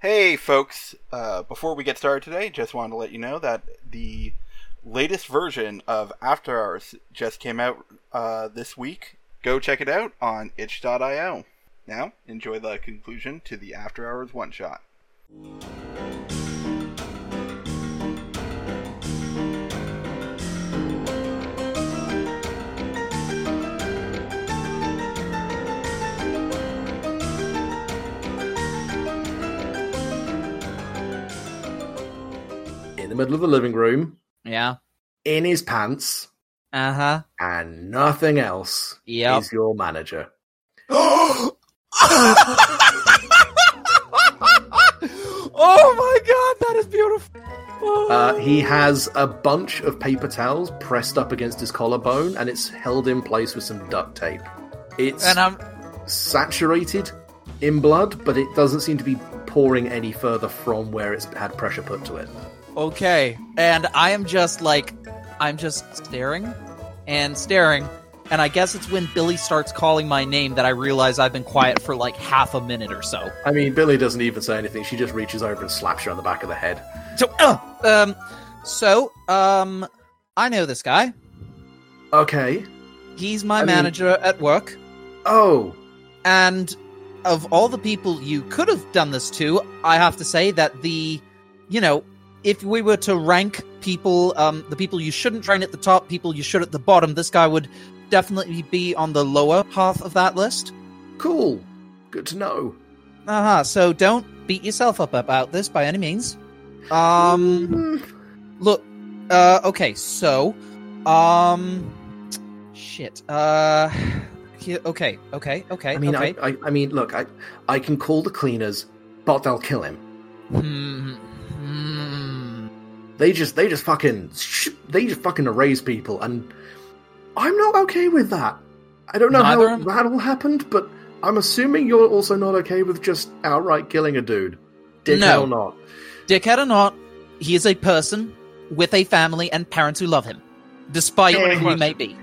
Hey, folks. Uh, before we get started today, just wanted to let you know that the latest version of After Hours just came out uh, this week. Go check it out on itch.io. Now, enjoy the conclusion to the After Hours one shot. Middle of the living room, Yeah. in his pants, Uh huh. and nothing else Yep. is your manager. oh my god, that is beautiful. Uh, he has a bunch of paper towels pressed up against his collarbone, and it's held in place with some duct tape. It's and I'm saturated in blood, but it doesn't seem to be pouring any further from where it's had pressure put to it. Okay, and I am just like, I'm just staring and staring, and I guess it's when Billy starts calling my name that I realize I've been quiet for like half a minute or so. I mean, Billy doesn't even say anything. She just reaches over and slaps you on the back of the head. So, uh, um, so, um, I know this guy. Okay. He's my I mean- manager at work. Oh, And of all the people you could have done this to, I have to say that the, you know, if we were to rank people, um, the people you shouldn't train at the top, people you should at the bottom, this guy would definitely be on the lower half of that list. cool. Good to know. Uh huh. So don't beat yourself up about this by any means. Um, look, uh, okay, so, um, shit, uh, okay, okay, okay, I mean, okay. I, I, I mean, look, I, I can call the cleaners, but they'll kill him. Hmm. They just, they just fucking, they just fucking erase people, and I'm not okay with that. I don't know Neither how am- that all happened, but I'm assuming you're also not okay with just outright killing a dude, dickhead No. or not. Dickhead or not, he is a person with a family and parents who love him, despite Too many who he may be.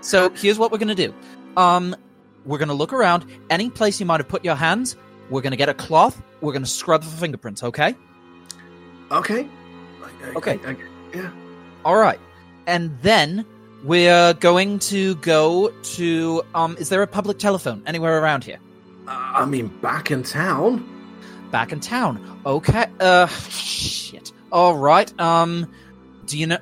So here's what we're gonna do. Um, we're gonna look around any place you might have put your hands. We're gonna get a cloth. We're gonna scrub for fingerprints. Okay. Okay. Okay. I- I- yeah. All right. And then we're going to go to. Um, is there a public telephone anywhere around here? Uh, I mean, back in town. Back in town. Okay. Uh, shit. All right. Um, do you know?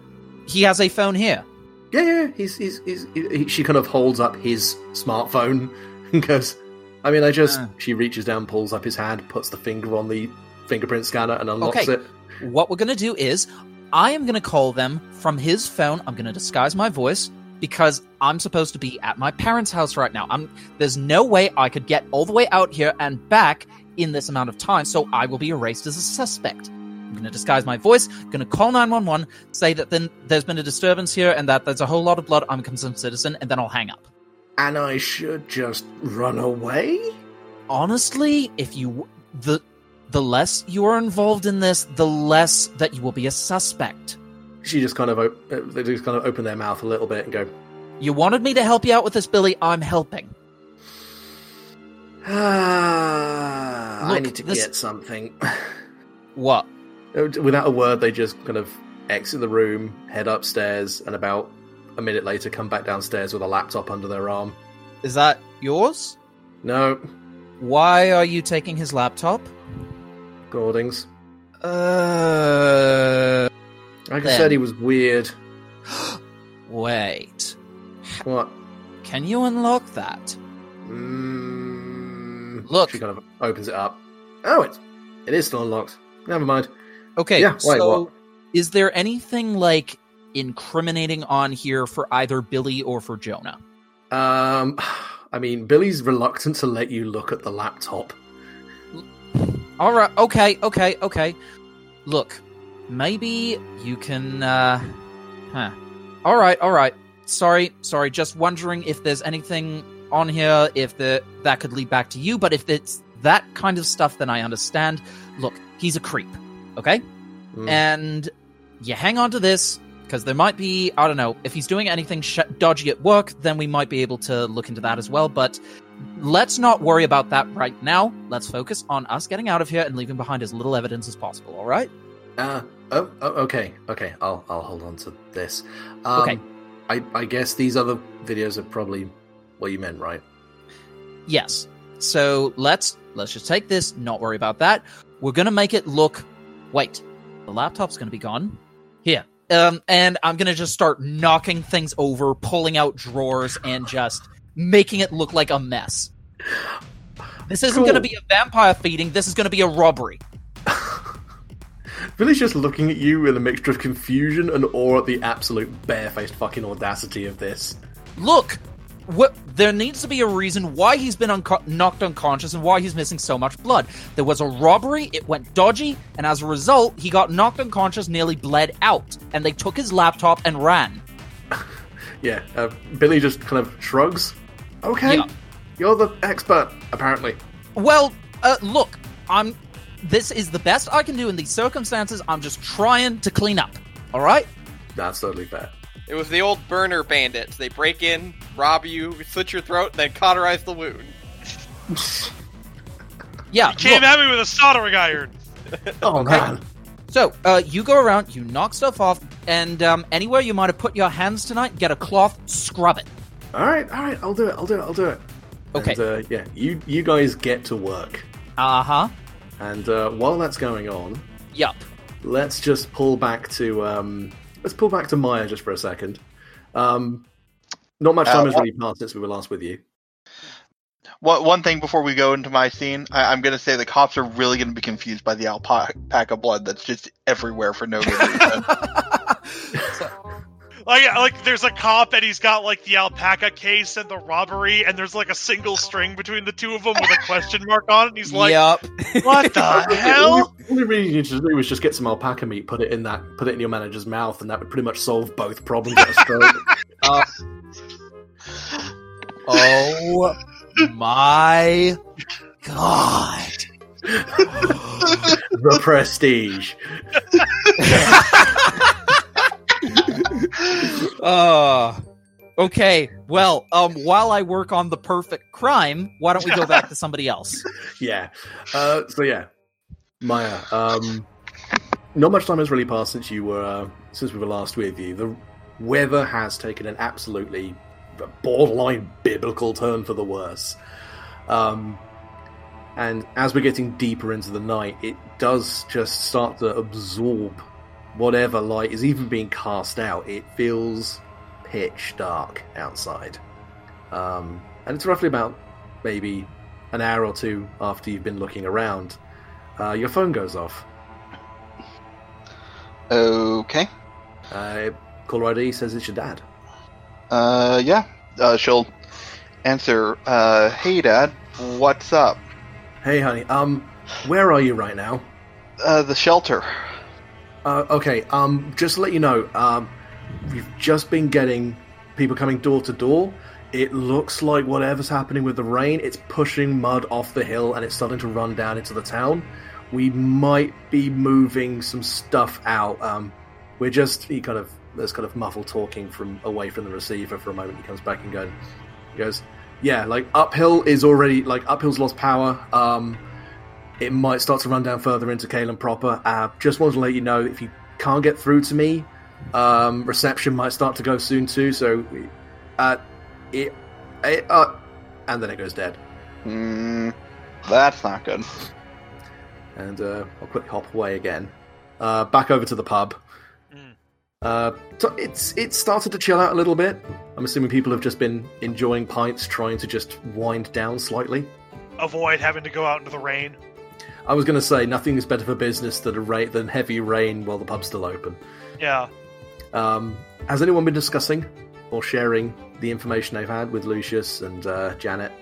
He has a phone here. Yeah, yeah. He's, he's, he's, he, she kind of holds up his smartphone and goes. I mean, I just. Ah. She reaches down, pulls up his hand, puts the finger on the fingerprint scanner, and unlocks Okay. it. What we're gonna do is, I am gonna call them from his phone. I'm gonna disguise my voice because I'm supposed to be at my parents' house right now. I'm. There's no way I could get all the way out here and back in this amount of time, so I will be erased as a suspect. I'm gonna disguise my voice. I'm Gonna call 911, say that then there's been a disturbance here and that there's a whole lot of blood. I'm a concerned citizen, and then I'll hang up. And I should just run away? honestly, if you the the less you are involved in this, the less that you will be a suspect. She just kind of op- uh, they just kind of open their mouth a little bit and go, You wanted me to help you out with this, Billy. I'm helping. ah, I need to this- get something. What? Without a word, they just kind of exit the room, head upstairs, and about a minute later come back downstairs with a laptop under their arm. Is that yours? No, Why are you taking his laptop? Gordings. Uh. Like I said, he was weird. Wait. What? Can you unlock that? Mm, Look. She kind of opens it up. Oh, it's it is still unlocked. Never mind. Okay. Yeah, wait, so, what? is there anything like incriminating on here for either Billy or for Jonah? Um, I mean, Billy's reluctant to let you look at the laptop. All right. Okay. Okay. Okay. Look, maybe you can. uh Huh. All right. All right. Sorry. Sorry. Just wondering if there's anything on here if the that could lead back to you. But if it's that kind of stuff, then I understand. Look, he's a creep. Okay. Mm. And you hang on to this because there might be I don't know if he's doing anything sh- dodgy at work, then we might be able to look into that as well. But let's not worry about that right now. Let's focus on us getting out of here and leaving behind as little evidence as possible. All right? Uh, oh, oh, okay, okay. I'll I'll hold on to this. Um, Okay. I I guess these other videos are probably what you meant, right? Yes. So let's let's just take this. Not worry about that. We're gonna make it look. Wait, the laptop's gonna be gone. Here. Um, and I'm gonna just start knocking things over, pulling out drawers, and just making it look like a mess. This isn't Cool. gonna be a vampire feeding. This is gonna be a robbery. Billy's just looking at you with a mixture of confusion and awe at the absolute barefaced fucking audacity of this. Look, what there needs to be a reason why he's been unco- knocked unconscious and why he's missing so much blood. There was a robbery, it went dodgy, and as a result, he got knocked unconscious, nearly bled out, and they took his laptop and ran. Yeah, uh, Billy just kind of shrugs. Okay, Yeah. you're the expert, apparently. Well, uh, look, I'm. This is the best I can do in these circumstances. I'm just trying to clean up. All right? That's totally fair. It was the old burner bandits. They break in, rob you, slit your throat, then cauterize the wound. Yeah. Came look. at me with a soldering iron. Oh man. So, uh, you go around, you knock stuff off, and um, anywhere you might have put your hands tonight, get a cloth, scrub it. All right, all right, I'll do it. I'll do it. I'll do it. Okay. And, uh, yeah, you you guys get to work, Uh huh. and uh, while that's going on, Yup. let's just pull back to um, let's pull back to Maya just for a second. Um, not much Uh, time has really passed since we were last with you. One, one thing before we go into my scene, I, I'm going to say the cops are really going to be confused by the alpaca blood that's just everywhere for no good reason. Like, like there's a cop and he's got like the alpaca case and the robbery, and there's like a single string between the two of them with a question mark on it. And he's like, yup. "What the All hell?" you- all you really need to do is just get some alpaca meat, put it in that, put it in your manager's mouth, and that would pretty much solve both problems at a stroke. Uh, oh my god. the prestige. Uh Okay, well, um while I work on the perfect crime, why don't we go back to somebody else? Yeah. Uh, so yeah, Maya. Um, not much time has really passed since you were uh, since we were last with you. The weather has taken an absolutely borderline biblical turn for the worse. Um, and as we're getting deeper into the night, it does just start to absorb whatever light is even being cast out. It feels pitch dark outside. Um, and it's roughly about maybe an hour or two after you've been looking around. Uh, your phone goes off. okay. Uh, caller ID says it's your dad. Uh, yeah. Uh, she'll answer, uh, hey dad, what's up? Hey, honey. Um, where are you right now? Uh, the shelter. Uh, okay. Um, just to let you know, um, we've just been getting people coming door to door. It looks like whatever's happening with the rain, it's pushing mud off the hill and it's starting to run down into the town. We might be moving some stuff out. Um, we're just he kind of there's kind of muffled talking from away from the receiver for a moment. He comes back and going, he goes, yeah, like uphill is already like uphill's lost power. Um, it might start to run down further into Kalen proper. Uh, just wanted to let you know if you can't get through to me, um, reception might start to go soon too. So, uh, it, it uh, and then it goes dead. Hmm, that's not good. And uh, I'll quickly hop away again, uh, back over to the pub. Mm. Uh, so it's it started to chill out a little bit. I'm assuming people have just been enjoying pints, trying to just wind down slightly. Avoid having to go out into the rain. I was going to say nothing is better for business than a ra- than heavy rain while the pub's still open. Yeah. Um, has anyone been discussing or sharing the information they've had with Lucius and uh, Janet?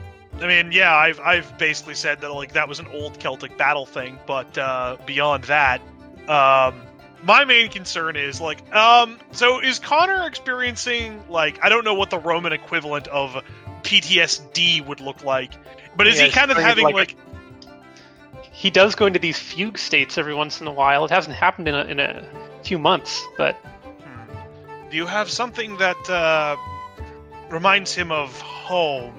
I mean, yeah, I've I've basically said that like that was an old Celtic battle thing, but uh, beyond that, um, my main concern is like, um, so is Connor experiencing like I don't know what the Roman equivalent of PTSD would look like, but is Yeah, he kind of having like- like he does go into these fugue states every once in a while. It hasn't happened in a, in a few months, but Hmm. Do you have something that uh, reminds him of home?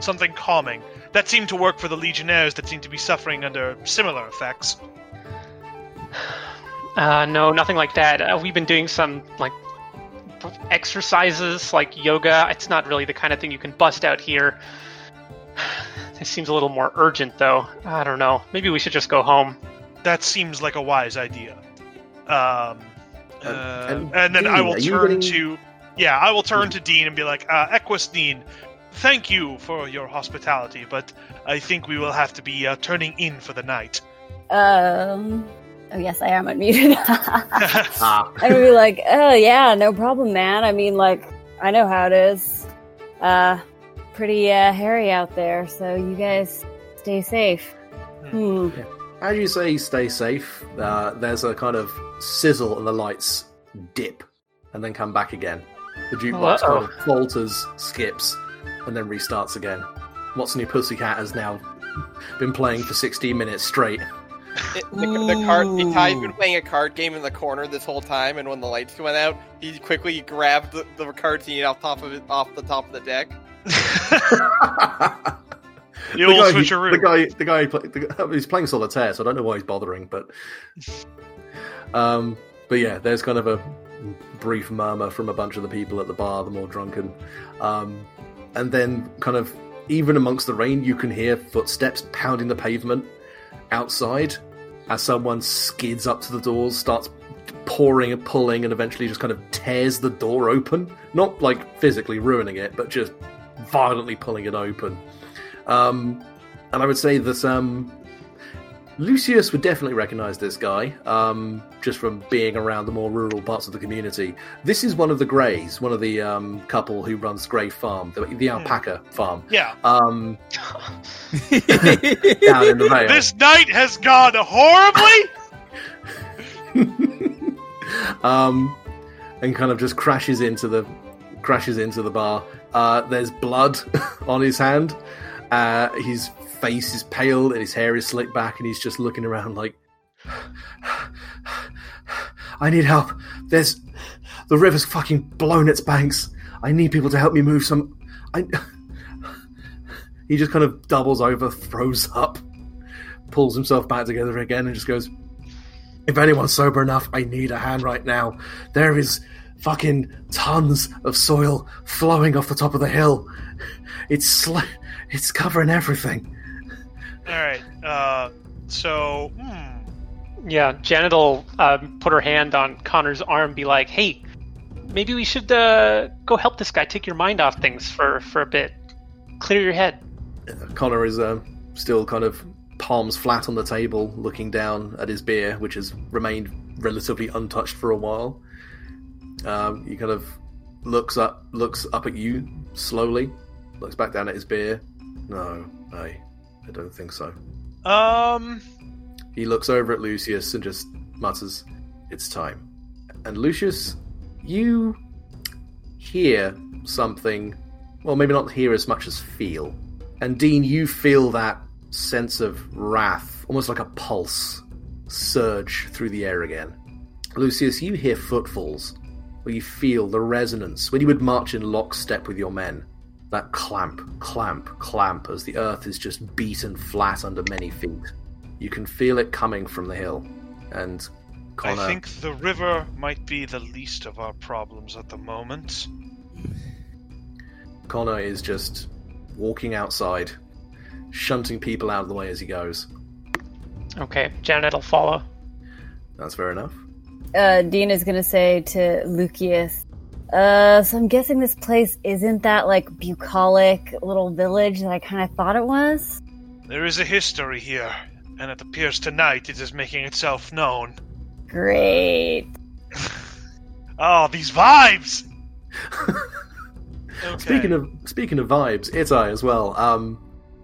something calming. That seemed to work for the Legionnaires that seem to be suffering under similar effects. Uh, no, nothing like that. Uh, we've been doing some like exercises, like yoga. It's not really the kind of thing you can bust out here. It seems a little more urgent, though. I don't know. Maybe we should just go home. That seems like a wise idea. Um, And- uh, and and, then I will turn getting- to, yeah, I will turn to Dean and be like, uh, Equus Dean, thank you for your hospitality, but I think we will have to be uh, turning in for the night. Um. Oh yes, I am unmuted. Ah, I would be like, oh yeah, no problem, man. I mean, like, I know how it is. Uh, pretty uh, hairy out there, so you guys stay safe. Hmm. as you say, stay safe. Uh, there's a kind of sizzle and the lights dip and then come back again. The jukebox Uh-oh. kind of falters, skips, and then restarts again. What's New Pussycat has now been playing for 16 minutes straight. It, the, the card. Ty's been playing a card game in the corner this whole time, and when the lights went out, he quickly grabbed the, the cards he had off top of it, off the top of the deck. The guy, switcheroo. the guy, the guy, the, he's playing solitaire, so I don't know why he's bothering. But, um, but yeah, there's kind of a brief murmur from a bunch of the people at the bar, the more drunken, um, and then kind of even amongst the rain, you can hear footsteps pounding the pavement outside as someone skids up to the doors, starts pouring and pulling, and eventually just kind of tears the door open. Not like physically ruining it, but just violently pulling it open. Um, and I would say that um, Lucius would definitely recognize this guy, um, just from being around the more rural parts of the community. This is one of the Greys, one of the um, couple who runs Grey Farm, the, the alpaca farm, yeah, um, down in the Vale. this night has gone horribly. um, and kind of just crashes into the crashes into the bar. Uh, there's blood on his hand. Uh, his face is pale and his hair is slicked back, and he's just looking around like, "I need help. There's the river's fucking blown its banks. I need people to help me move some." I. He just kind of doubles over, throws up, pulls himself back together again, and just goes, if anyone's sober enough, I need a hand right now. There is fucking tons of soil flowing off the top of the hill. It's sl- it's covering everything. All right, uh, so hmm, Yeah, Janet will um, put her hand on Connor's arm, be like, "Hey, maybe we should uh, go help this guy take your mind off things for for a bit, clear your head." Connor is uh, still kind of palms flat on the table, looking down at his beer, which has remained relatively untouched for a while. Um, he kind of looks up, looks up at you slowly, looks back down at his beer. No, I, I don't think so. um, He looks over at Lucius and just mutters, It's time. And Lucius, you hear something, well, maybe not hear as much as feel. And Dean, you feel that sense of wrath, almost like a pulse, surge through the air again. Lucius, you hear footfalls, where you feel the resonance when you would march in lockstep with your men. That clamp, clamp, clamp as the earth is just beaten flat under many feet. You can feel it coming from the hill. And Connor, I think the river might be the least of our problems at the moment. Connor is just walking outside, shunting people out of the way as he goes. Okay, Janet will follow. That's fair enough. Uh, Dean is gonna say to Lucius, uh, so I'm guessing this place isn't that like bucolic little village that I kind of thought it was? There is a history here, and it appears tonight it is making itself known. Great. Oh, these vibes! Okay. Speaking of speaking of vibes, it's I as well. Um,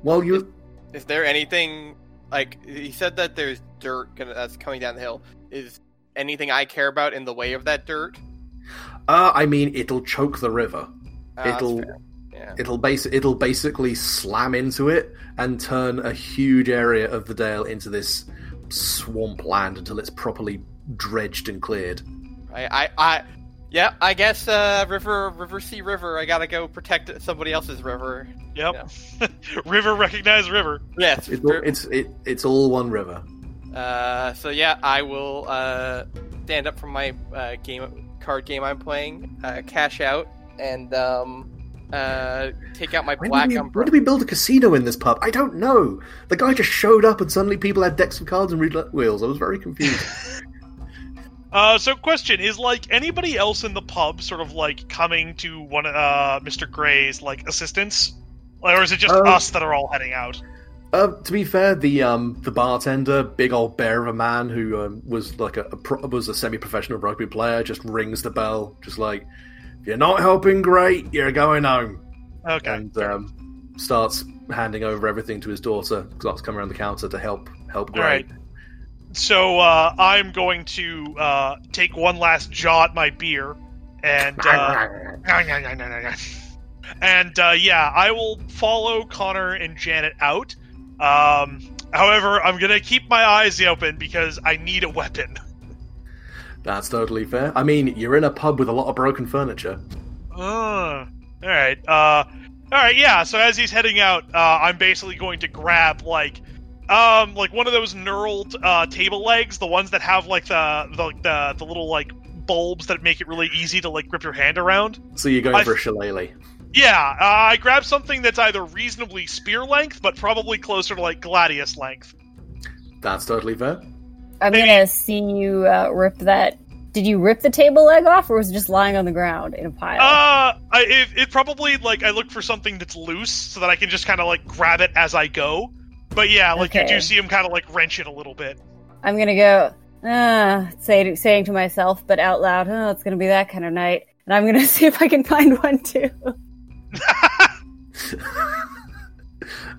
while you Is there anything like he said that there's dirt gonna, that's coming down the hill? Is anything I care about in the way of that dirt? uh, I mean, it'll choke the river. Ah, it'll. Yeah. it'll base it'll basically slam into it and turn a huge area of the dale into this swamp land until it's properly dredged and cleared. I, I, I, Yeah, I guess uh, river, river, sea, river. I gotta go protect somebody else's river. Yep. river recognize river. Yes. It's all, it's it, it's all one river. Uh, so yeah, I will uh, stand up from my uh, game card game I'm playing, uh, cash out, and um, uh, take out my When black did, we, when umbrella. did we build a casino in this pub? I don't know. The guy just showed up and suddenly people had decks of cards and roulette wheels. I was very confused. Uh, so question is like anybody else in the pub sort of like coming to one uh Mr. Grey's like assistance, or is it just Um, us that are all heading out? Uh, to be fair, the um the bartender, big old bear of a man who um, was like a, a pro- was a semi-professional rugby player, just rings the bell, just like, "If you're not helping, great, you're going home," Okay. and um, starts handing over everything to his daughter. Starts coming around the counter to help help Grey. right. So uh, I'm going to uh, take one last jaw at my beer, and uh, and uh, yeah, I will follow Connor and Janet out. Um, however, I'm gonna keep my eyes open because I need a weapon. That's totally fair. I mean, you're in a pub with a lot of broken furniture. Uh, all right. Uh, all right. Yeah. So as he's heading out, uh, I'm basically going to grab like, um, like one of those knurled uh, table legs, the ones that have like the the the, the little like bulbs that make it really easy to like grip your hand around. So you're going I- for a shillelagh. Yeah. Uh, I grab something that's either reasonably spear length, but probably closer to like gladius length. That's totally fair. I'm gonna see you uh, rip that. Did you rip the table leg off, or was it just lying on the ground in a pile? Uh, I, it, it probably like I look for something that's loose so that I can just kind of like grab it as I go. But yeah, like you do see him kind of like wrench it a little bit. I'm gonna go, uh, say, saying to myself, but out loud, oh, it's gonna be that kind of night. And I'm gonna see if I can find one too.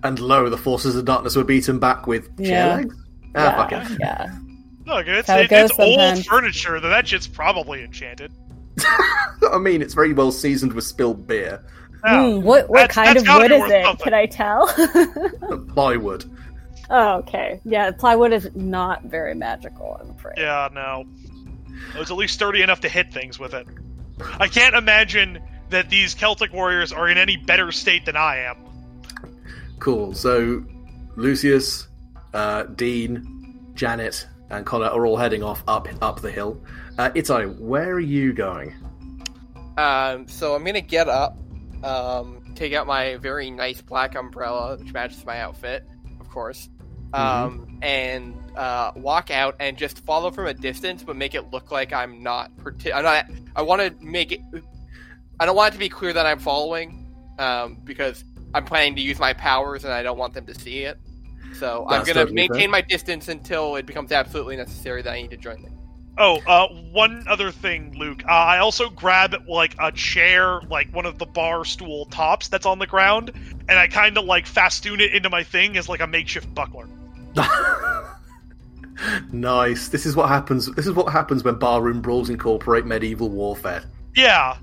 And lo, the forces of darkness were beaten back with chair Yeah. legs. Ah, yeah, fuck it. yeah. Look, it's, it it, it's old furniture. Then that shit's probably enchanted. I mean, it's very well seasoned with spilled beer. Hmm, what what That's- kind that's of wood is it? something. Can I tell? Plywood. oh, okay. Yeah, plywood is not very magical. I'm afraid. Yeah, no. It was at least sturdy enough to hit things with it. I can't imagine that these Celtic warriors are in any better state than I am. Cool. So, Lucius, uh, Dean, Janet, and Connor are all heading off up up the hill. Uh, Ito, where are you going? Um, so I'm gonna get up, um, take out my very nice black umbrella, which matches my outfit, of course, um, and uh, walk out and just follow from a distance, but make it look like I'm not. Parti- I'm not. I want to make it. I don't want it to be clear that I'm following, um, because I'm planning to use my powers and I don't want them to see it. So I'm gonna maintain fair. my distance until it becomes absolutely necessary that I need to join them. Oh, uh, one other thing, Luke. Uh, I also grab like a chair, like one of the bar stool tops that's on the ground, and I kind of like festoon it into my thing as like a makeshift buckler. nice. This is what happens. This is what happens when barroom brawls incorporate medieval warfare. Yeah,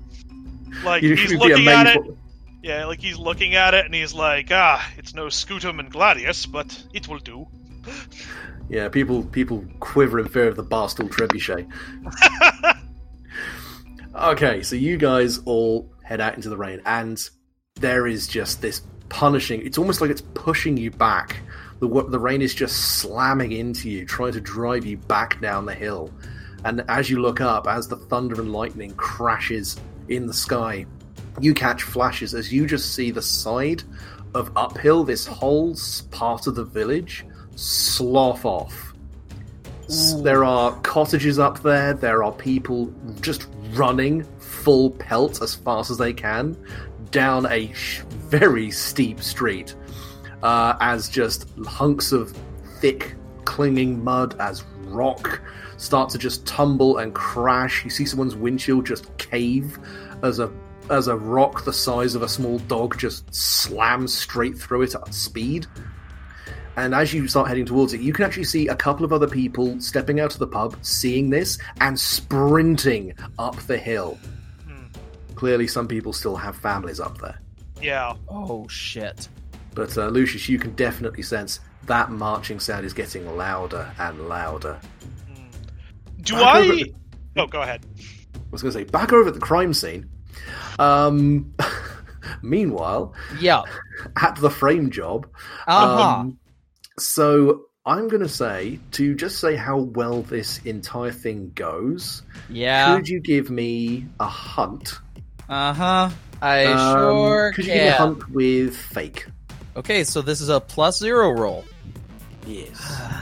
like You he's should be looking at it. what- Yeah, like he's looking at it and he's like, ah, it's no scutum and gladius, but it will do. Yeah, people people quiver in fear of the barstool trebuchet. Okay, so you guys all head out into the rain, and there is just this punishing. It's almost like it's pushing you back. The the rain is just slamming into you, trying to drive you back down the hill. And as you look up, as the thunder and lightning crashes in the sky, you catch flashes as you just see the side of uphill. This whole part of the village slough off. There are cottages up there. There are people just running full pelt as fast as they can down a sh- very steep street. Uh, as just hunks of thick, clinging mud as rock start to just tumble and crash. You see someone's windshield just cave as a as a rock the size of a small dog just slams straight through it at speed. And as you start heading towards it, you can actually see a couple of other people stepping out of the pub, seeing this, and sprinting up the hill. Hmm. Clearly, some people still have families up there. Yeah. Oh shit. But uh, Lucius, you can definitely sense that marching sound is getting louder and louder. Do Back I? at Oh, go ahead. I was going to say back over at the crime scene. Um, meanwhile, Yeah. at the frame job. Uh huh. Um, so I'm going to say to just say how well this entire thing goes. yeah. Could you give me a hunt? Uh huh. I Um, sure Could you give me a hunt with fake? Okay, so this is a plus zero roll. Yes.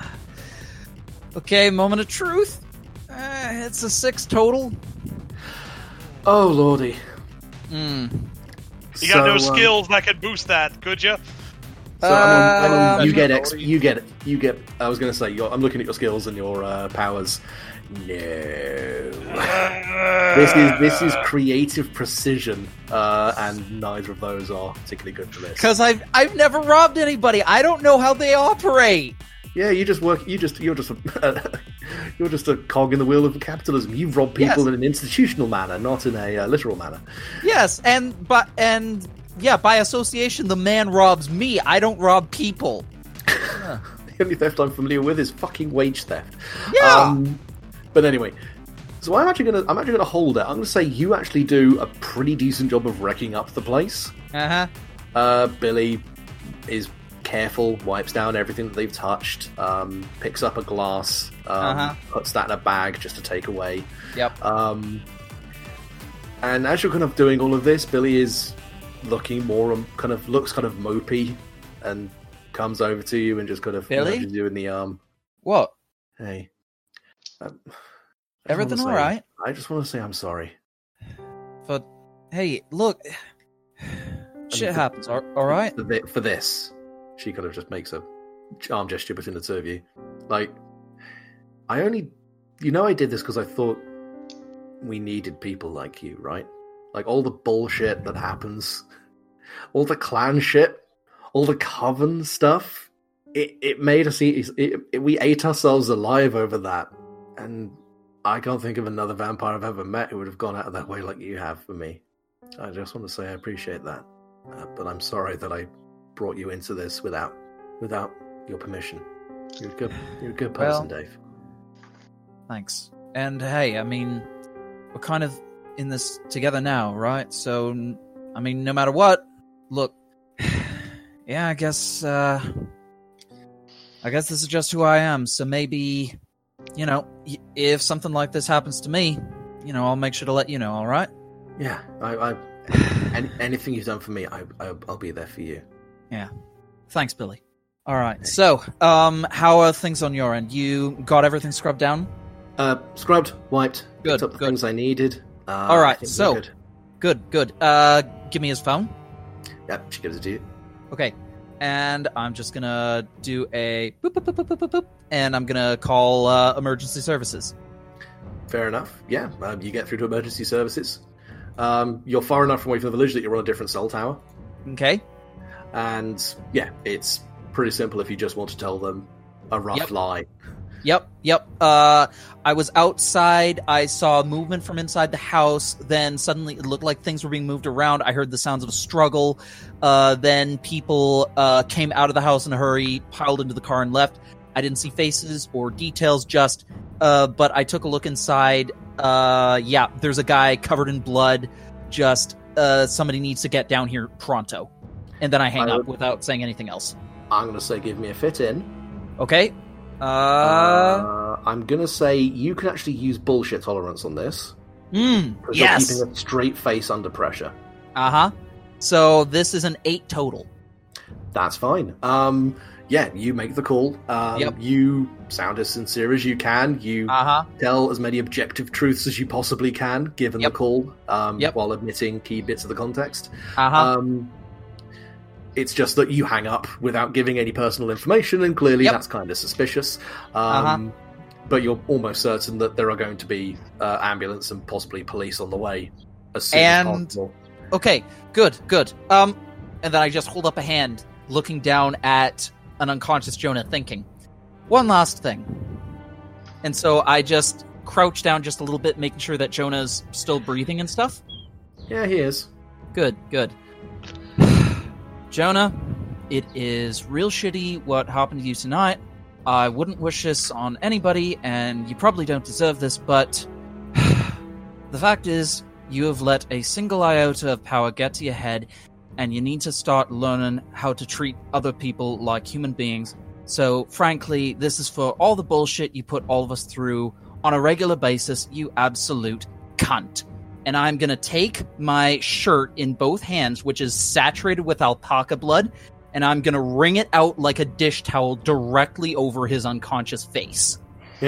Okay, moment of truth. Uh, it's a six total. Oh lordy. Mm. You got no So, um, skills that could boost that, could you? So I'm on- I'm on- Uh, you get X. You get it. You get. I was going to say. You're, I'm looking at your skills and your uh, powers. No. This is this is creative precision, uh, and neither of those are particularly good for this. Because I've I've never robbed anybody. I don't know how they operate. Yeah, you just work. You just you're just a, you're just a cog in the wheel of capitalism. You rob people Yes. in an institutional manner, not in a uh, literal manner. Yes, and but and yeah, by association, the man robs me. I don't rob people. The only theft I'm familiar with is fucking wage theft. Yeah. Um, but anyway, so I'm actually gonna I'm actually gonna hold it. I'm gonna say you actually do a pretty decent job of wrecking up the place. Uh huh. Uh, Billy is careful, wipes down everything that they've touched, um, picks up a glass, um, Uh-huh. puts that in a bag just to take away. Yep. Um, and as you're kind of doing all of this, Billy is looking more, um, kind of looks kind of mopey, and comes over to you and just kind of Billy? nudges you in the arm. What? Hey, um, Everything all say- right? I just want to say I'm sorry. But hey, look, shit for- happens. All, all right. For this, she kind of just makes a arm gesture between the two of you. Like, I only, you know, I did this because I thought we needed people like you, right? Like all the bullshit that happens, all the clan shit, all the coven stuff. It it made us eat. It, it, we ate ourselves alive over that, and I can't think of another vampire I've ever met who would have gone out of that way like you have for me. I just want to say I appreciate that, uh, but I'm sorry that I brought you into this without without your permission. You're a good, you're a good person, Well- Dave. Thanks. And hey, I mean, we're kind of in this together now, right? So, I mean, no matter what, look, yeah, I guess, uh, I guess this is just who I am. So maybe, you know, if something like this happens to me, you know, I'll make sure to let you know. All right? Yeah, I, I any, anything you've done for me, I, I, I'll be there for you. Thanks, Billy. All right. So, um, how are things on your end? You got everything scrubbed down? Uh, scrubbed, wiped, Good, picked up the good. things I needed. Uh, All right, I think we're so- good. Good, good. Uh, give me his phone. Yep, she gives it to you. Okay. And I'm just gonna do a boop, boop, boop, boop, boop, boop, boop, and I'm gonna call uh, emergency services. Fair enough. Yeah, um, you get through to emergency services. Um, you're far enough away from the village that you're on a different cell tower, Okay. And yeah, it's pretty simple if you just want to tell them a rough Yep. lie. Yep. Yep. Uh, I was outside. I saw movement from inside the house. Then suddenly it looked like things were being moved around. I heard the sounds of a struggle. Uh, then people uh, came out of the house in a hurry, piled into the car, and left. I didn't see faces or details. Just, uh, but I took a look inside. Uh, yeah, there's a guy covered in blood. Just, uh, somebody needs to get down here pronto. And then I hang I up would- without saying anything else. I'm going to say give me a fit in. Okay. Uh, Uh, I'm going to say you can actually use bullshit tolerance on this. mm, yes. You're keeping a straight face under pressure. Uh huh. So this is an eight total. That's fine. Um, yeah, you make the call. Um, Yep. You sound as sincere as you can. You Uh huh. tell as many objective truths as you possibly can, given Yep. the call, um, Yep. while admitting key bits of the context. Uh huh. Um, it's just that you hang up without giving any personal information, and clearly Yep. that's kind of suspicious. Um, Uh-huh. But you're almost certain that there are going to be uh, ambulance and possibly police on the way as soon And- as possible. okay. Good. Good. Um, and then I just hold up a hand, looking down at an unconscious Jonah, thinking, one last thing. And so I just crouch down just a little bit, making sure that Jonah's still breathing and stuff. Yeah, he is. Good. Good. Jonah, it is real shitty what happened to you tonight. I wouldn't wish this on anybody, and you probably don't deserve this, but The fact is, you have let a single iota of power get to your head, and you need to start learning how to treat other people like human beings. So, frankly, this is for all the bullshit you put all of us through on a regular basis, you absolute cunt. And I'm gonna take my shirt in both hands, which is saturated with alpaca blood, and I'm gonna wring it out like a dish towel directly over his unconscious face,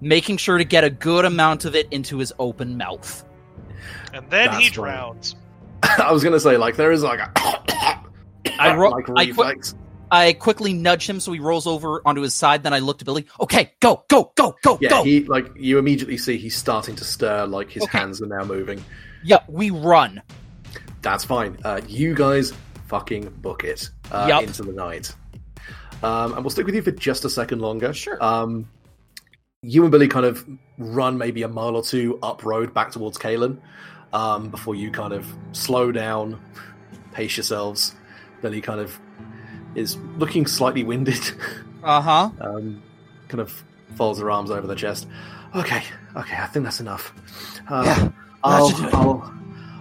making sure to get a good amount of it into his open mouth. And then he That's funny. drowns. I was gonna say like there is like a I ro- like I qu- reflex. I quickly nudge him so he rolls over onto his side. Then I look to Billy. Okay, go, go, go, go, yeah, go. he like you immediately see he's starting to stir, like his Okay. hands are now moving. yeah, we run. That's fine. Uh, you guys fucking book it uh, Yup. into the night. Um, and we'll stick with you for just a second longer. Sure. Um, you and Billy kind of run maybe a mile or two up road back towards Kalen um, before you kind of slow down, pace yourselves. Billy kind of is looking slightly winded. Uh huh. um, kind of folds her arms over the chest. Okay, okay, I think that's enough. Uh, Yeah, I'll, should do it. I'll,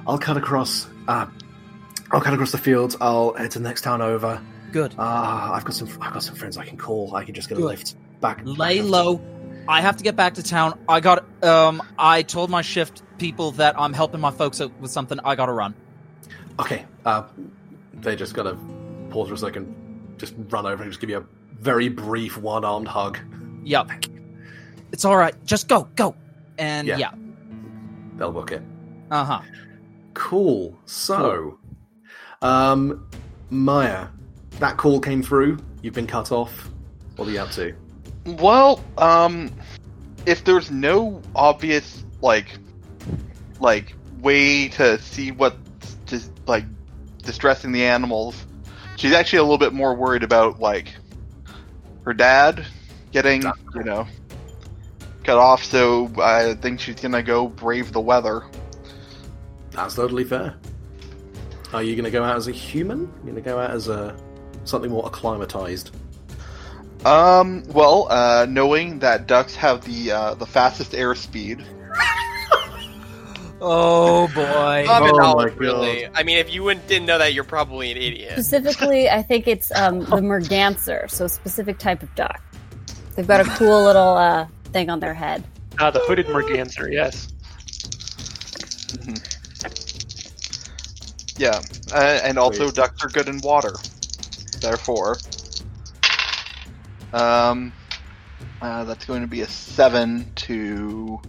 I'll cut across. Uh, I'll cut across the fields. I'll head to the next town over. Good. Uh, I've got some. I've got some friends I can call. I can just get a lift back. Lay back low. I have to get back to town. I got. Um. I told my shift people that I'm helping my folks out with something. I gotta run. Okay. Uh, they just gotta pause for a second. Just run over and just give you a very brief one-armed hug. Yep. It's all right. Just go, go. And Yeah. yeah. They'll book it. Uh huh. Cool. So, um, Maya, that call came through. You've been cut off. What are you up to? Well, um, if there's no obvious like, like way to see what's just like distressing the animals, she's actually a little bit more worried about like her dad getting, you know, cut off. So I think she's gonna go brave the weather. That's totally fair. Are you to go out as a human? You're going to go out as a something more acclimatized. Um, well, uh, knowing that ducks have the uh, the fastest airspeed, Oh boy. Common Oh my knowledge, God. really. I mean, if you didn't know that, you're probably an idiot. Specifically, I think it's um, the merganser, so a specific type of duck. They've got a cool little uh, thing on their head. Ah, the hooded merganser, yes. yeah, uh, and also Wait. ducks are good in water. Therefore, um, uh, that's going to be a seven to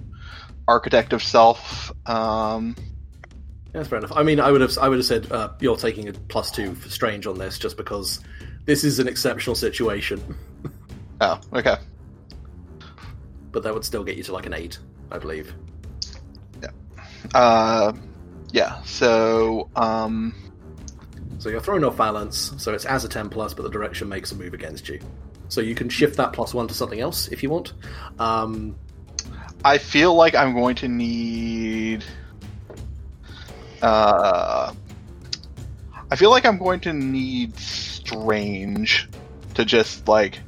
architect of self. Um, Yeah, that's fair enough. I mean, I would have, I would have said uh, you're taking a plus two for strange on this, just because this is an exceptional situation. oh, okay. But that would still get you to like an eight, I believe. Yeah. Uh, yeah. So, um, So you're thrown off balance, so it's as a 10 plus, but the direction makes a move against you. So you can shift that plus one to something else if you want. Um, I feel like I'm going to need. Uh, I feel like I'm going to need strange to just like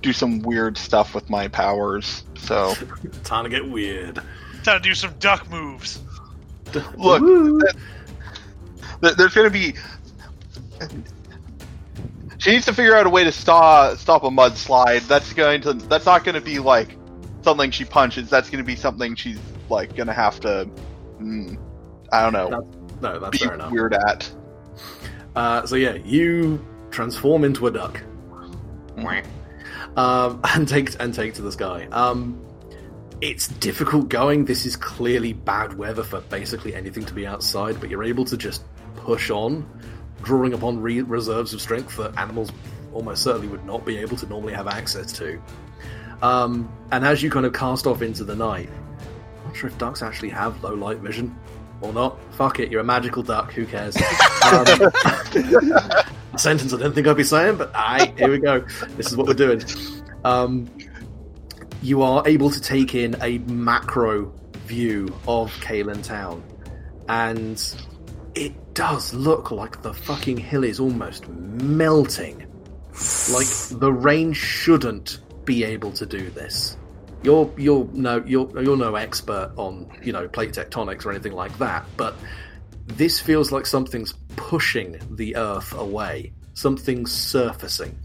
do some weird stuff with my powers. So time to get weird. Time to do some duck moves. look, Woo! th- there's going to be. She needs to figure out a way to stop stop a mudslide. That's going to. That's not going to be like something she punches. That's going to be something she's like going to have to. Mm, I don't know. That's- no, that's be fair enough. weird at. Uh, so yeah, you transform into a duck. Um, and take and take to the sky. Um, it's difficult going. This is clearly bad weather for basically anything to be outside, but you're able to just push on, drawing upon re- reserves of strength that animals almost certainly would not be able to normally have access to. Um, and as you kind of cast off into the night, I'm not sure if ducks actually have low light vision or not. Fuck it, you're a magical duck. Who cares? Um, sentence I didn't think I'd be saying, but aye, here we go. This is what we're doing. Um, you are able to take in a macro view of Kalen Town, and it does look like the fucking hill is almost melting. Like the rain shouldn't be able to do this. you're you're no you're you're no expert on you know plate tectonics or anything like that, but this feels like something's pushing the Earth away. Something's surfacing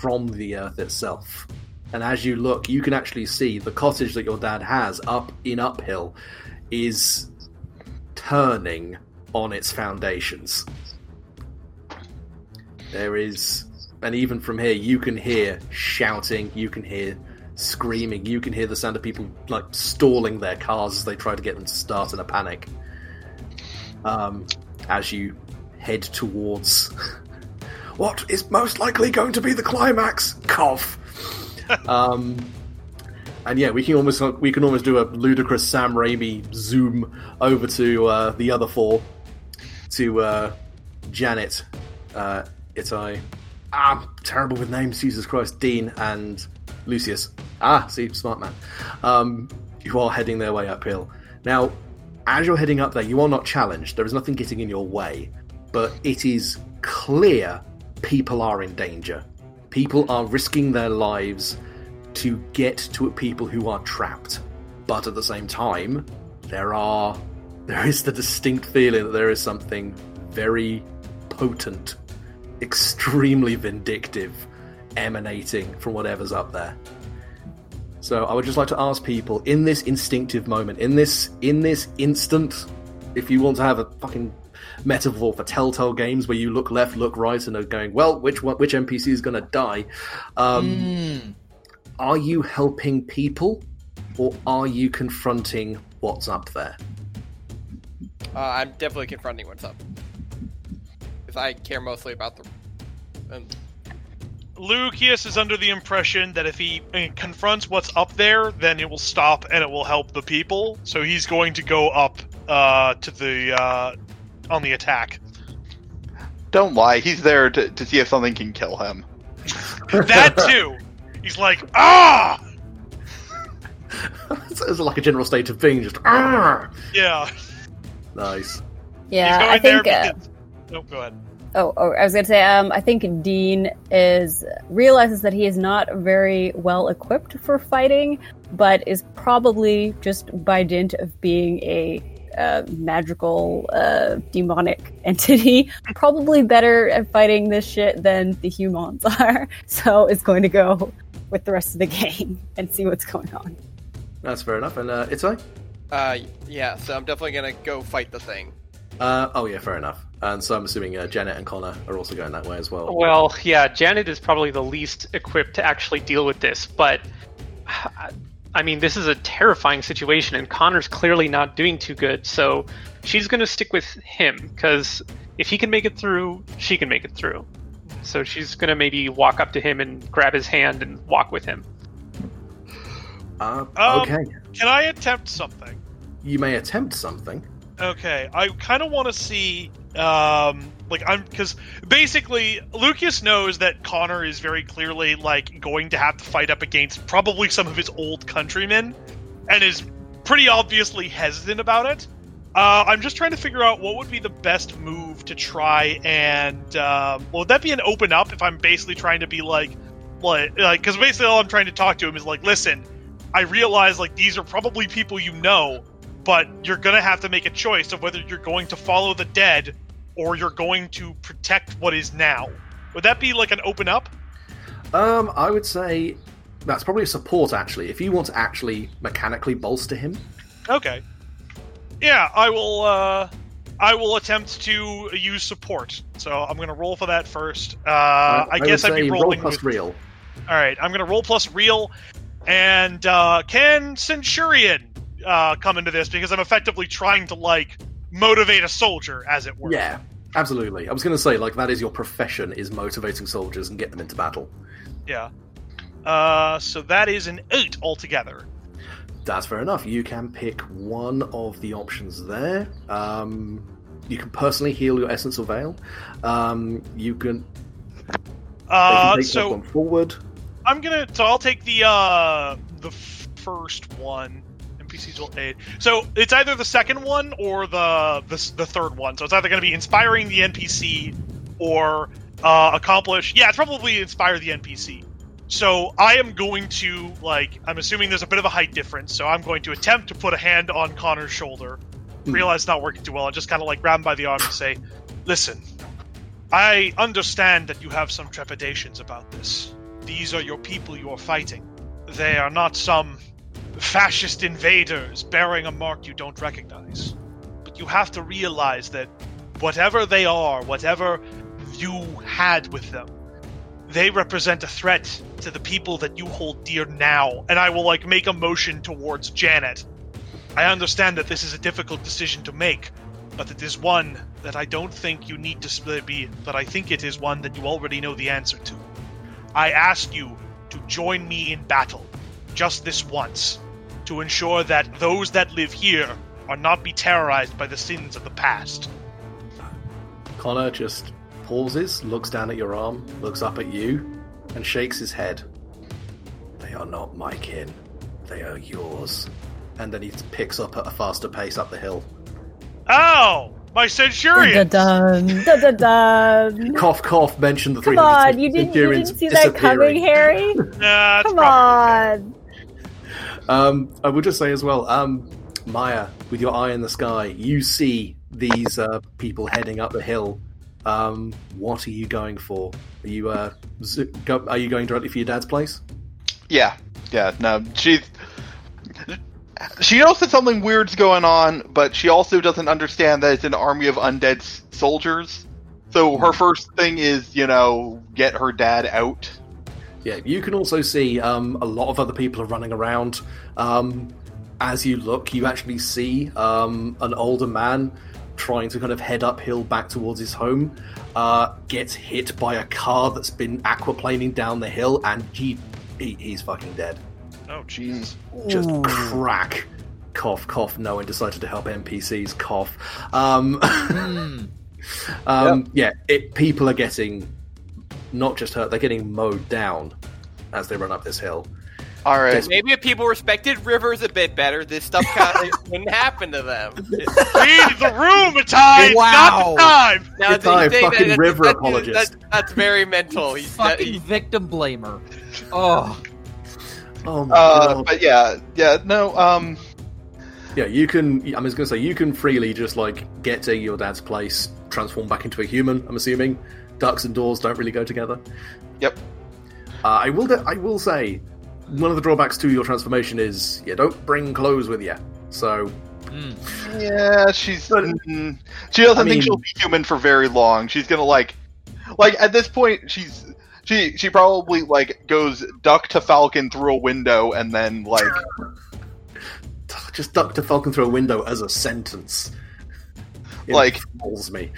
from the Earth itself. And as you look, you can actually see the cottage that your dad has up in uphill is turning on its foundations. There is, and even from here, you can hear shouting, you can hear screaming, you can hear the sound of people like stalling their cars as they try to get them to start in a panic. Um, as you head towards what is most likely going to be the climax, cough. um, and yeah, we can almost we can almost do a ludicrous Sam Raimi zoom over to uh, the other four, to uh, Janet, uh, Itai, I'm terrible with names, Jesus Christ, Dean and Lucius. Ah, see, smart man. Um, you are heading their way uphill. Now, as you're heading up there, you are not challenged. There is nothing getting in your way, but it is clear people are in danger. People are risking their lives to get to people who are trapped. But at the same time, there are there is the distinct feeling that there is something very potent, extremely vindictive emanating from whatever's up there. So I would just like to ask people in this instinctive moment, in this in this instant, if you want to have a fucking metaphor for Telltale games where you look left, look right, and are going, well, which one, which NPC is going to die? Um, Mm. Are you helping people, or are you confronting what's up there? Uh, I'm definitely confronting what's up. Because I care mostly about the. Um, Lucius is under the impression that if he uh, confronts what's up there, then it will stop and it will help the people. So he's going to go up uh, to the uh, on the attack. Don't lie. He's there to, to see if something can kill him. That too. He's like, ah, it's, it's like a general state of being, just ah. yeah. nice. Yeah, I think. there Uh, because. No, go ahead. Oh, oh, I was gonna say. Um, I think Dean is realizes that he is not very well equipped for fighting, but is probably just by dint of being a uh, magical, uh, demonic entity, probably better at fighting this shit than the humans are. So is going to go with the rest of the game and see what's going on. That's fair enough. And uh, Itai? uh, yeah, so I'm definitely gonna go fight the thing. Uh, oh yeah, fair enough. And so I'm assuming uh, Janet and Connor are also going that way as well. Well, yeah, Janet is probably the least equipped to actually deal with this, but I mean, this is a terrifying situation, and Connor's clearly not doing too good, so she's going to stick with him because if he can make it through, she can make it through. So she's going to maybe walk up to him and grab his hand and walk with him. Uh, Um, okay, Can I attempt something? you may attempt something. Okay, I kind of want to see, um, like I'm because basically Lucas knows that Connor is very clearly like going to have to fight up against probably some of his old countrymen, and is pretty obviously hesitant about it. Uh, I'm just trying to figure out what would be the best move to try and um, well, would that be an open up if I'm basically trying to be like, like, like, because basically all I'm trying to talk to him is like, listen, I realize like these are probably people you know, but you're gonna have to make a choice of whether you're going to follow the dead or you're going to protect what is now. Would that be like an open up? Um, I would say that's probably a support actually. If you want to actually mechanically bolster him, Okay. Yeah, I will. uh I will attempt to use support. So I'm gonna roll for that first. Uh, I, would guess I'd be roll rolling plus with. real. All right, I'm gonna roll plus real, and uh, can Centurion uh, come into this because I'm effectively trying to like motivate a soldier, as it were. Yeah, absolutely. I was going to say like that is your profession is motivating soldiers and get them into battle. Yeah. Uh, so that is an eight altogether. That's fair enough. You can pick one of the options there. Um, you can personally heal your essence of veil. Um, you can, can Uh, take so one forward. I'm gonna. So I'll take the uh the first one. NPCs will aid. So it's either the second one or the the, the third one. So it's either gonna be inspiring the NPC or uh accomplish. Yeah, it's probably inspire the NPC. So I am going to like I'm assuming there's a bit of a height difference, so I'm going to attempt to put a hand on Connor's shoulder. Hmm. Realize it's not working too well, and just kind of like grab him by the arm and say, "Listen, I understand that you have some trepidations about this. These are your people you are fighting. They are not some fascist invaders bearing a mark you don't recognize. But you have to realize that whatever they are, whatever you had with them, they represent a threat to the people that you hold dear now. And I will like make a motion towards Janet. I understand that this is a difficult decision to make, but it is one that I don't think you need to be, but I think it is one that you already know the answer to. I ask you to join me in battle, just this once, to ensure that those that live here are not be terrorized by the sins of the past. Connor just pauses, looks down at your arm, looks up at you, and shakes his head. They are not my kin. They are yours. And then he picks up at a faster pace up the hill. Oh, my centurion! Dun, dun, dun, dun. Cough, cough, mention the Come 300 on, you didn't, you didn't see that coming. Harry? Nah, Come probably okay. on. Um, I will just say as well, um, Maya, with your eye in the sky, you see these uh, people heading up the hill. Um, what are you going for? Are you uh, z- go- are you going directly for your dad's place? Yeah, yeah. No, she she knows that something weird's going on, but she also doesn't understand that it's an army of undead s- soldiers. So her first thing is, you know, get her dad out. Yeah, you can also see um, a lot of other people are running around. Um, as you look, you actually see um, an older man trying to kind of head uphill back towards his home. Uh, gets hit by a car that's been aquaplaning down the hill, and he, he he's fucking dead. Oh, jeez. Just crack. Cough, cough. No one decided to help NPCs. Cough. Um, um, Yeah, it, people are getting not just hurt; they're getting mowed down as they run up this hill. All right. Maybe if people respected rivers a bit better, this stuff kind of wouldn't happen to them. Read the room, Matai! It's Wow. not the time! Now, It's I, fucking that- river that's- apologist. That's, that's very mental. He's Fucking he- victim blamer. Oh, Oh my Uh, god! but yeah, yeah. No. Um. Yeah, you can. I'm just gonna say you can freely just like get to your dad's place, transform back into a human. I'm assuming ducks and doors don't really go together. Yep. Uh, I will. I will say one of the drawbacks to your transformation is you don't bring clothes with you. So Yeah, she's. mm, she doesn't I think she'll be human for very long. She's gonna like, like at this point, she's she she probably like goes duck to falcon through a window and then like just duck to Falcon through a window as a sentence. It Like- fools me.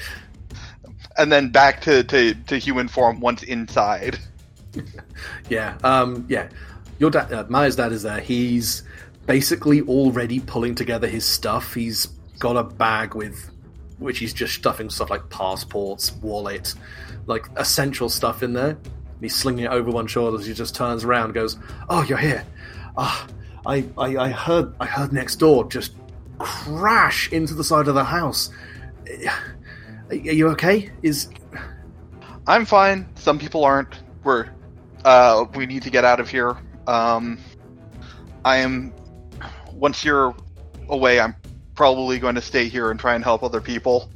And then back to, to, to human form once inside. Yeah, um, yeah. Your dad, uh, Maya's dad is there. He's basically already pulling together his stuff. He's got a bag with which he's just stuffing stuff like passports, wallet, like essential stuff in there. He's slinging it over one shoulder as he just turns around, goes, "Oh, you're here. Ah, I, I, I heard, I heard next door just crash into the side of the house. Are you okay? Is I'm fine. Some people aren't. We're uh we need to get out of here. Um I am once you're away I'm probably going to stay here and try and help other people.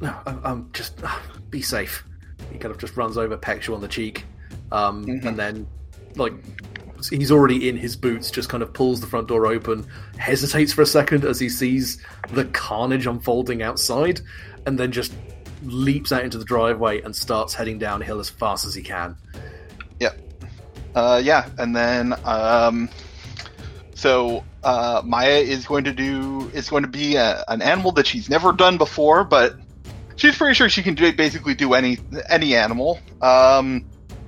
No, um, um, just uh, be safe. He kind of just runs over, pecks you on the cheek, um, Mhm. and then, like, he's already in his boots. Just kind of pulls the front door open, hesitates for a second as he sees the carnage unfolding outside, and then just leaps out into the driveway and starts heading downhill as fast as he can. Uh yeah, and then um so uh Maya is going to do is going to be a, an animal that she's never done before, but she's pretty sure she can do basically do any any animal. Um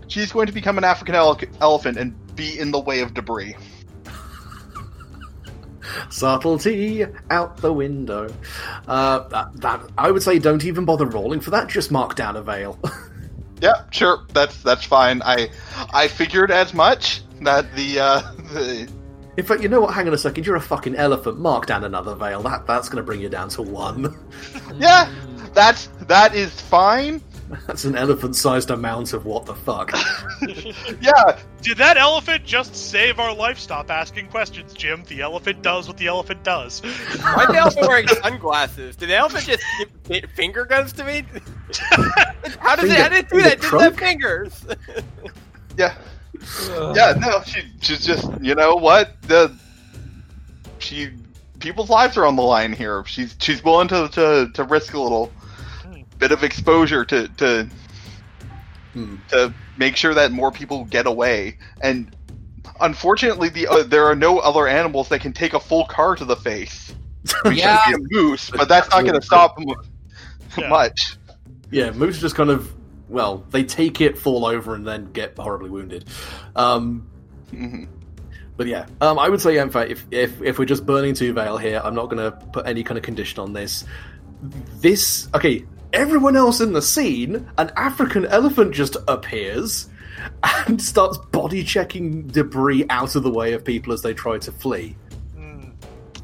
she's going to become an African ele- elephant and be in the way of debris. Subtlety out the window. Uh, that, that I would say, don't even bother rolling for that. Just mark down a veil. Yeah, sure. That's that's fine. I I figured as much that the uh the In fact, you know what? Hang on a second. You're a fucking elephant. Mark down another veil. That that's going to bring you down to one. yeah, that's that is fine. That's an elephant-sized amount of what the fuck. Yeah, Did that elephant just save our life? Stop asking questions, Jim. The elephant does what the elephant does. Why is the elephant wearing sunglasses? Did the elephant just give finger guns to me? How does it? How did it do Finger- that? It Doesn't have trunk? fingers. yeah, yeah. No, she, she's just you know what the she people's lives are on the line here. She's she's willing to to, to risk a little bit of exposure to to Hmm. to make sure that more people get away. And unfortunately, the uh, there are no other animals that can take a full car to the face. Yeah. Maybe a moose, but that's not going to stop them Yeah. much. Yeah, Moose just kind of well, they take it, fall over, and then get horribly wounded. Um, Mhm. but yeah, um, I would say, in fact, if, if if we're just burning two veil here, I'm not going to put any kind of condition on this. This okay. Everyone else in the scene, an African elephant just appears and starts body checking debris out of the way of people as they try to flee.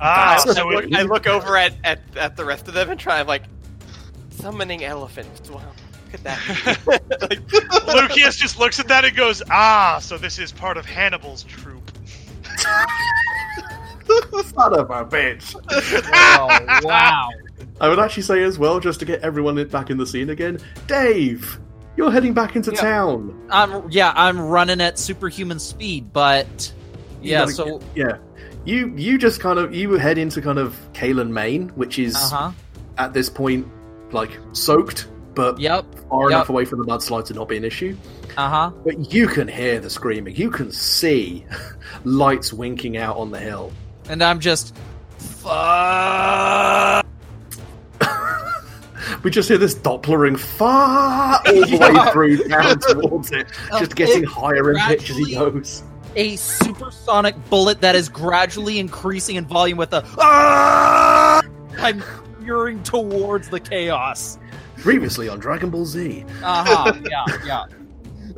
Ah, so I look, I look over at, at, at the rest of them and try. I'm like, summoning elephants. Wow, look at that. like, Lucius just looks at that and goes, "Ah, so this is part of Hannibal's troop." Son of a bitch! Oh, wow. I would actually say as well, just to get everyone back in the scene again, Dave, you're heading back into Yeah. town. I'm yeah, I'm running at superhuman speed, but yeah, gotta so yeah, you you just kind of you head into kind of Kalen, Maine, which is uh huh. at this point like soaked, but Yep. far yep. enough away from the mudslide to not be an issue. Uh huh. But you can hear the screaming. You can see lights winking out on the hill. And I'm just fuck. We just hear this Dopplering far all the Yeah. way through down towards it, just getting it higher in pitch as he goes. a supersonic bullet that is gradually increasing in volume with a ah! I'm veering towards the chaos. Previously on Dragon Ball Z. Uh-huh. yeah,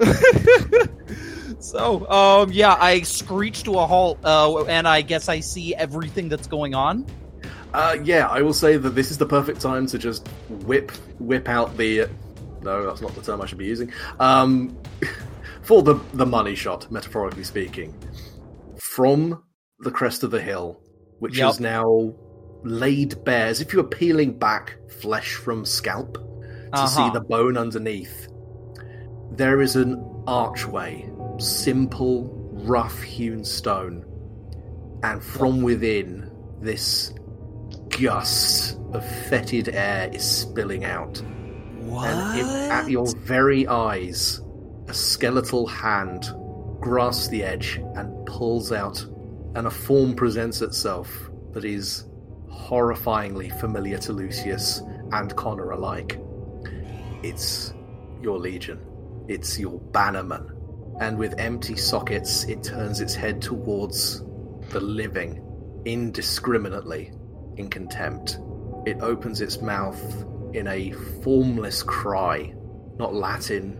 yeah. so, um, yeah, I screech to a halt, uh, and I guess I see everything that's going on. Uh, yeah, I will say that this is the perfect time to just whip whip out the. No, that's not the term I should be using. Um, for the the money shot, metaphorically speaking, from the crest of the hill, which Yep. is now laid bare, as if you were peeling back flesh from scalp to see Uh-huh. the bone underneath. There is an archway, simple, rough hewn stone, and from within, this gust of fetid air is spilling out. What? And in- at your very eyes, a skeletal hand grasps the edge and pulls out, and a form presents itself that is horrifyingly familiar to Lucius and Connor alike. It's your legion, it's your bannerman, and with empty sockets, it turns its head towards the living indiscriminately in contempt. It opens its mouth in a formless cry, not Latin,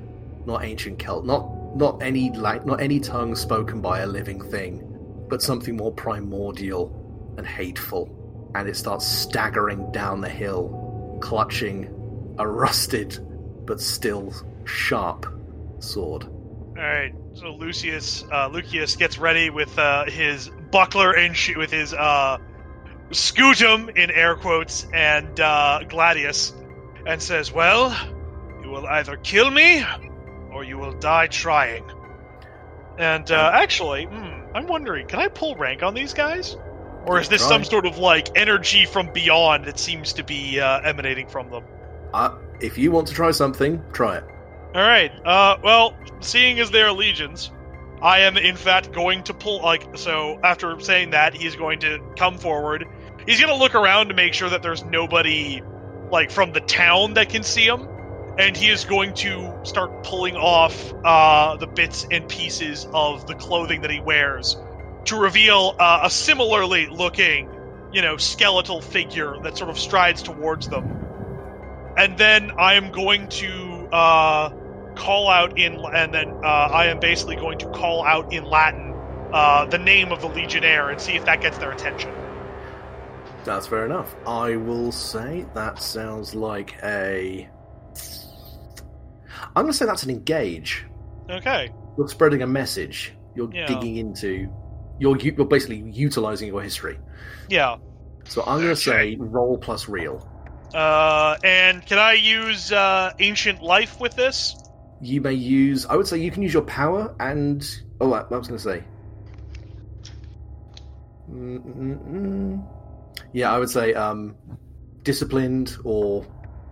not ancient Celt, not not any like not any tongue spoken by a living thing, but something more primordial and hateful. And it starts staggering down the hill, clutching a rusted but still sharp sword. All right, so Lucius, uh, Lucius gets ready with uh, his buckler and sh- with his uh, scutum in air quotes and uh, gladius, and says, "Well, you will either kill me, or you will die trying." And uh, actually, hmm, I'm wondering, can I pull rank on these guys, or is this some sort of like energy from beyond that seems to be uh, emanating from them? Uh, if you want to try something, try it. All right. Uh, well, seeing as they're legions, I am in fact going to pull. Like, so after saying that, he's going to come forward. He's to look around to make sure that there's nobody, like from the town, that can see him, and he is going to start pulling off uh, the bits and pieces of the clothing that he wears to reveal uh, a similarly looking, you know, skeletal figure that sort of strides towards them and then I am going to uh, call out in, and then uh, I am basically going to call out in Latin uh, the name of the Legionnaire and see if that gets their attention. That's fair enough. I will say that sounds like a I'm going to say that's an engage. Okay. You're spreading a message. You're Yeah. digging into. You're you're basically utilizing your history. Yeah. So I'm going to say roll plus real. Uh, and can I use uh, ancient life with this? You may use. I would say you can use your power and. Oh, I, I was going to say. Mm-mm-mm. Yeah, I would say um, disciplined or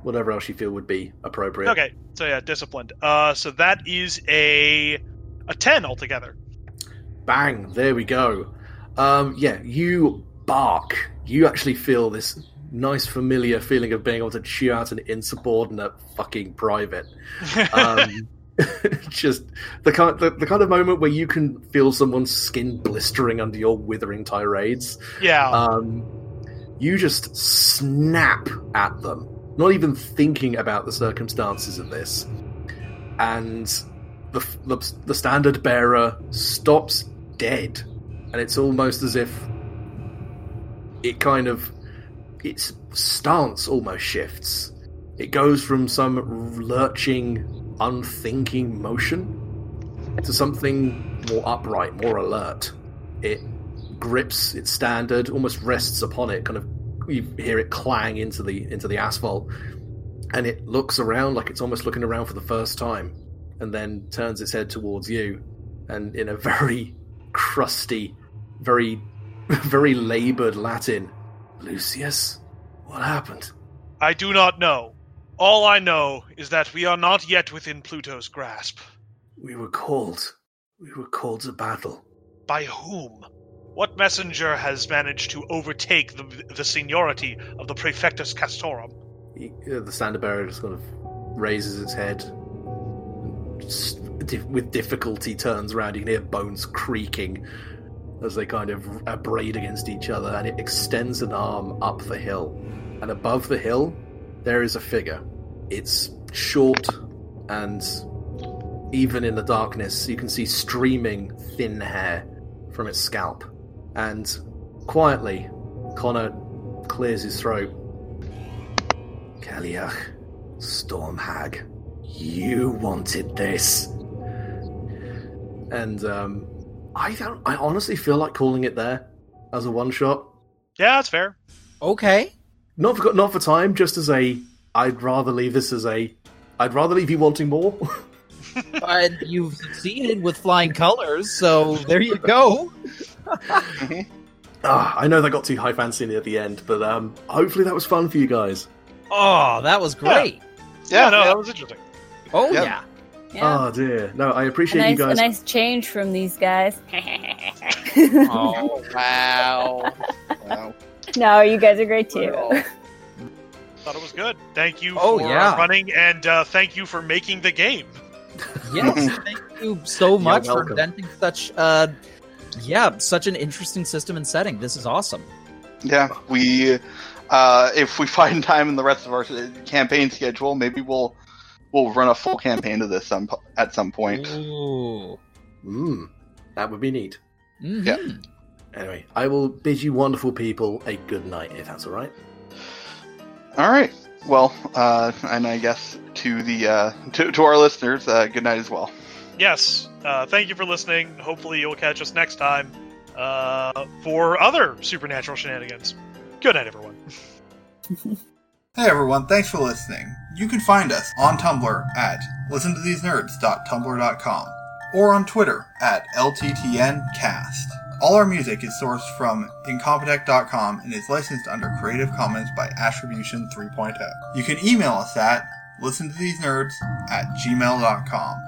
whatever else you feel would be appropriate. Okay. So yeah, disciplined. Uh, so that is a a ten altogether. Bang! There we go. Um, yeah, you bark. You actually feel this nice, familiar feeling of being able to chew out an insubordinate fucking private. Um, just the kind, the, the kind of moment where you can feel someone's skin blistering under your withering tirades. yeah. Um, you just snap at them, not even thinking about the circumstances of this, and the the, the standard bearer stops dead, and it's almost as if it kind of its stance almost shifts. It goes from some lurching, unthinking motion to something more upright, more alert. It grips its standard, almost rests upon it, kind of you hear it clang into the into the asphalt, and it looks around like it's almost looking around for the first time, and then turns its head towards you, and in a very crusty, very very laboured Latin, Lucius, what happened? I do not know. All I know is that we are not yet within Pluto's grasp. We were called. We were called to battle. By whom? What messenger has managed to overtake the, the seniority of the Praefectus Castrorum? Uh, the standard bearer just kind of raises its head, with difficulty turns around. You can hear bones creaking as they kind of abrade against each other, and it extends an arm up the hill. And above the hill, there is a figure. It's short, and even in the darkness, you can see streaming thin hair from its scalp. And quietly, Connor clears his throat. Cailleach, Stormhag, you wanted this. And um, I don't. I honestly feel like calling it there as a one shot. Yeah, that's fair. Okay. Not for not for time, just as a. I'd rather leave this as a. I'd rather leave you wanting more. and you've succeeded with flying colors, so there you go. Ah, I know that got too high fancy at the end, but um, hopefully that was fun for you guys. Oh, that was great. Yeah, no, that was interesting. Oh Yep. yeah. Yeah. Oh dear, no, I a appreciate nice, you a guys. nice change from these guys. Oh, Wow. Wow. no, you guys are great too. Thought it was good. Thank you Oh, for yeah. uh, running, and uh, thank you for making the game. yes. Thank you so much for welcome. inventing such uh yeah, such an interesting system and setting. This is awesome. Yeah, we uh, if we find time in the rest of our campaign schedule, maybe we'll we'll run a full campaign of this some at some point. Ooh. Mm, that would be neat. Mhm. Yeah. Anyway, I will bid you wonderful people a good night, if that's all right. All right. Well, uh, and I guess to the uh, to, to our listeners, uh, good night as well. Yes, uh, thank you for listening. Hopefully, you'll catch us next time uh, for other supernatural shenanigans. Good night, everyone. Hey everyone, thanks for listening. You can find us on Tumblr at listentothesenerds.tumblr.com or on Twitter at LTTNcast. All our music is sourced from incompetech.com and is licensed under Creative Commons by Attribution 3.0. You can email us at listentothesenerds at gmail.com.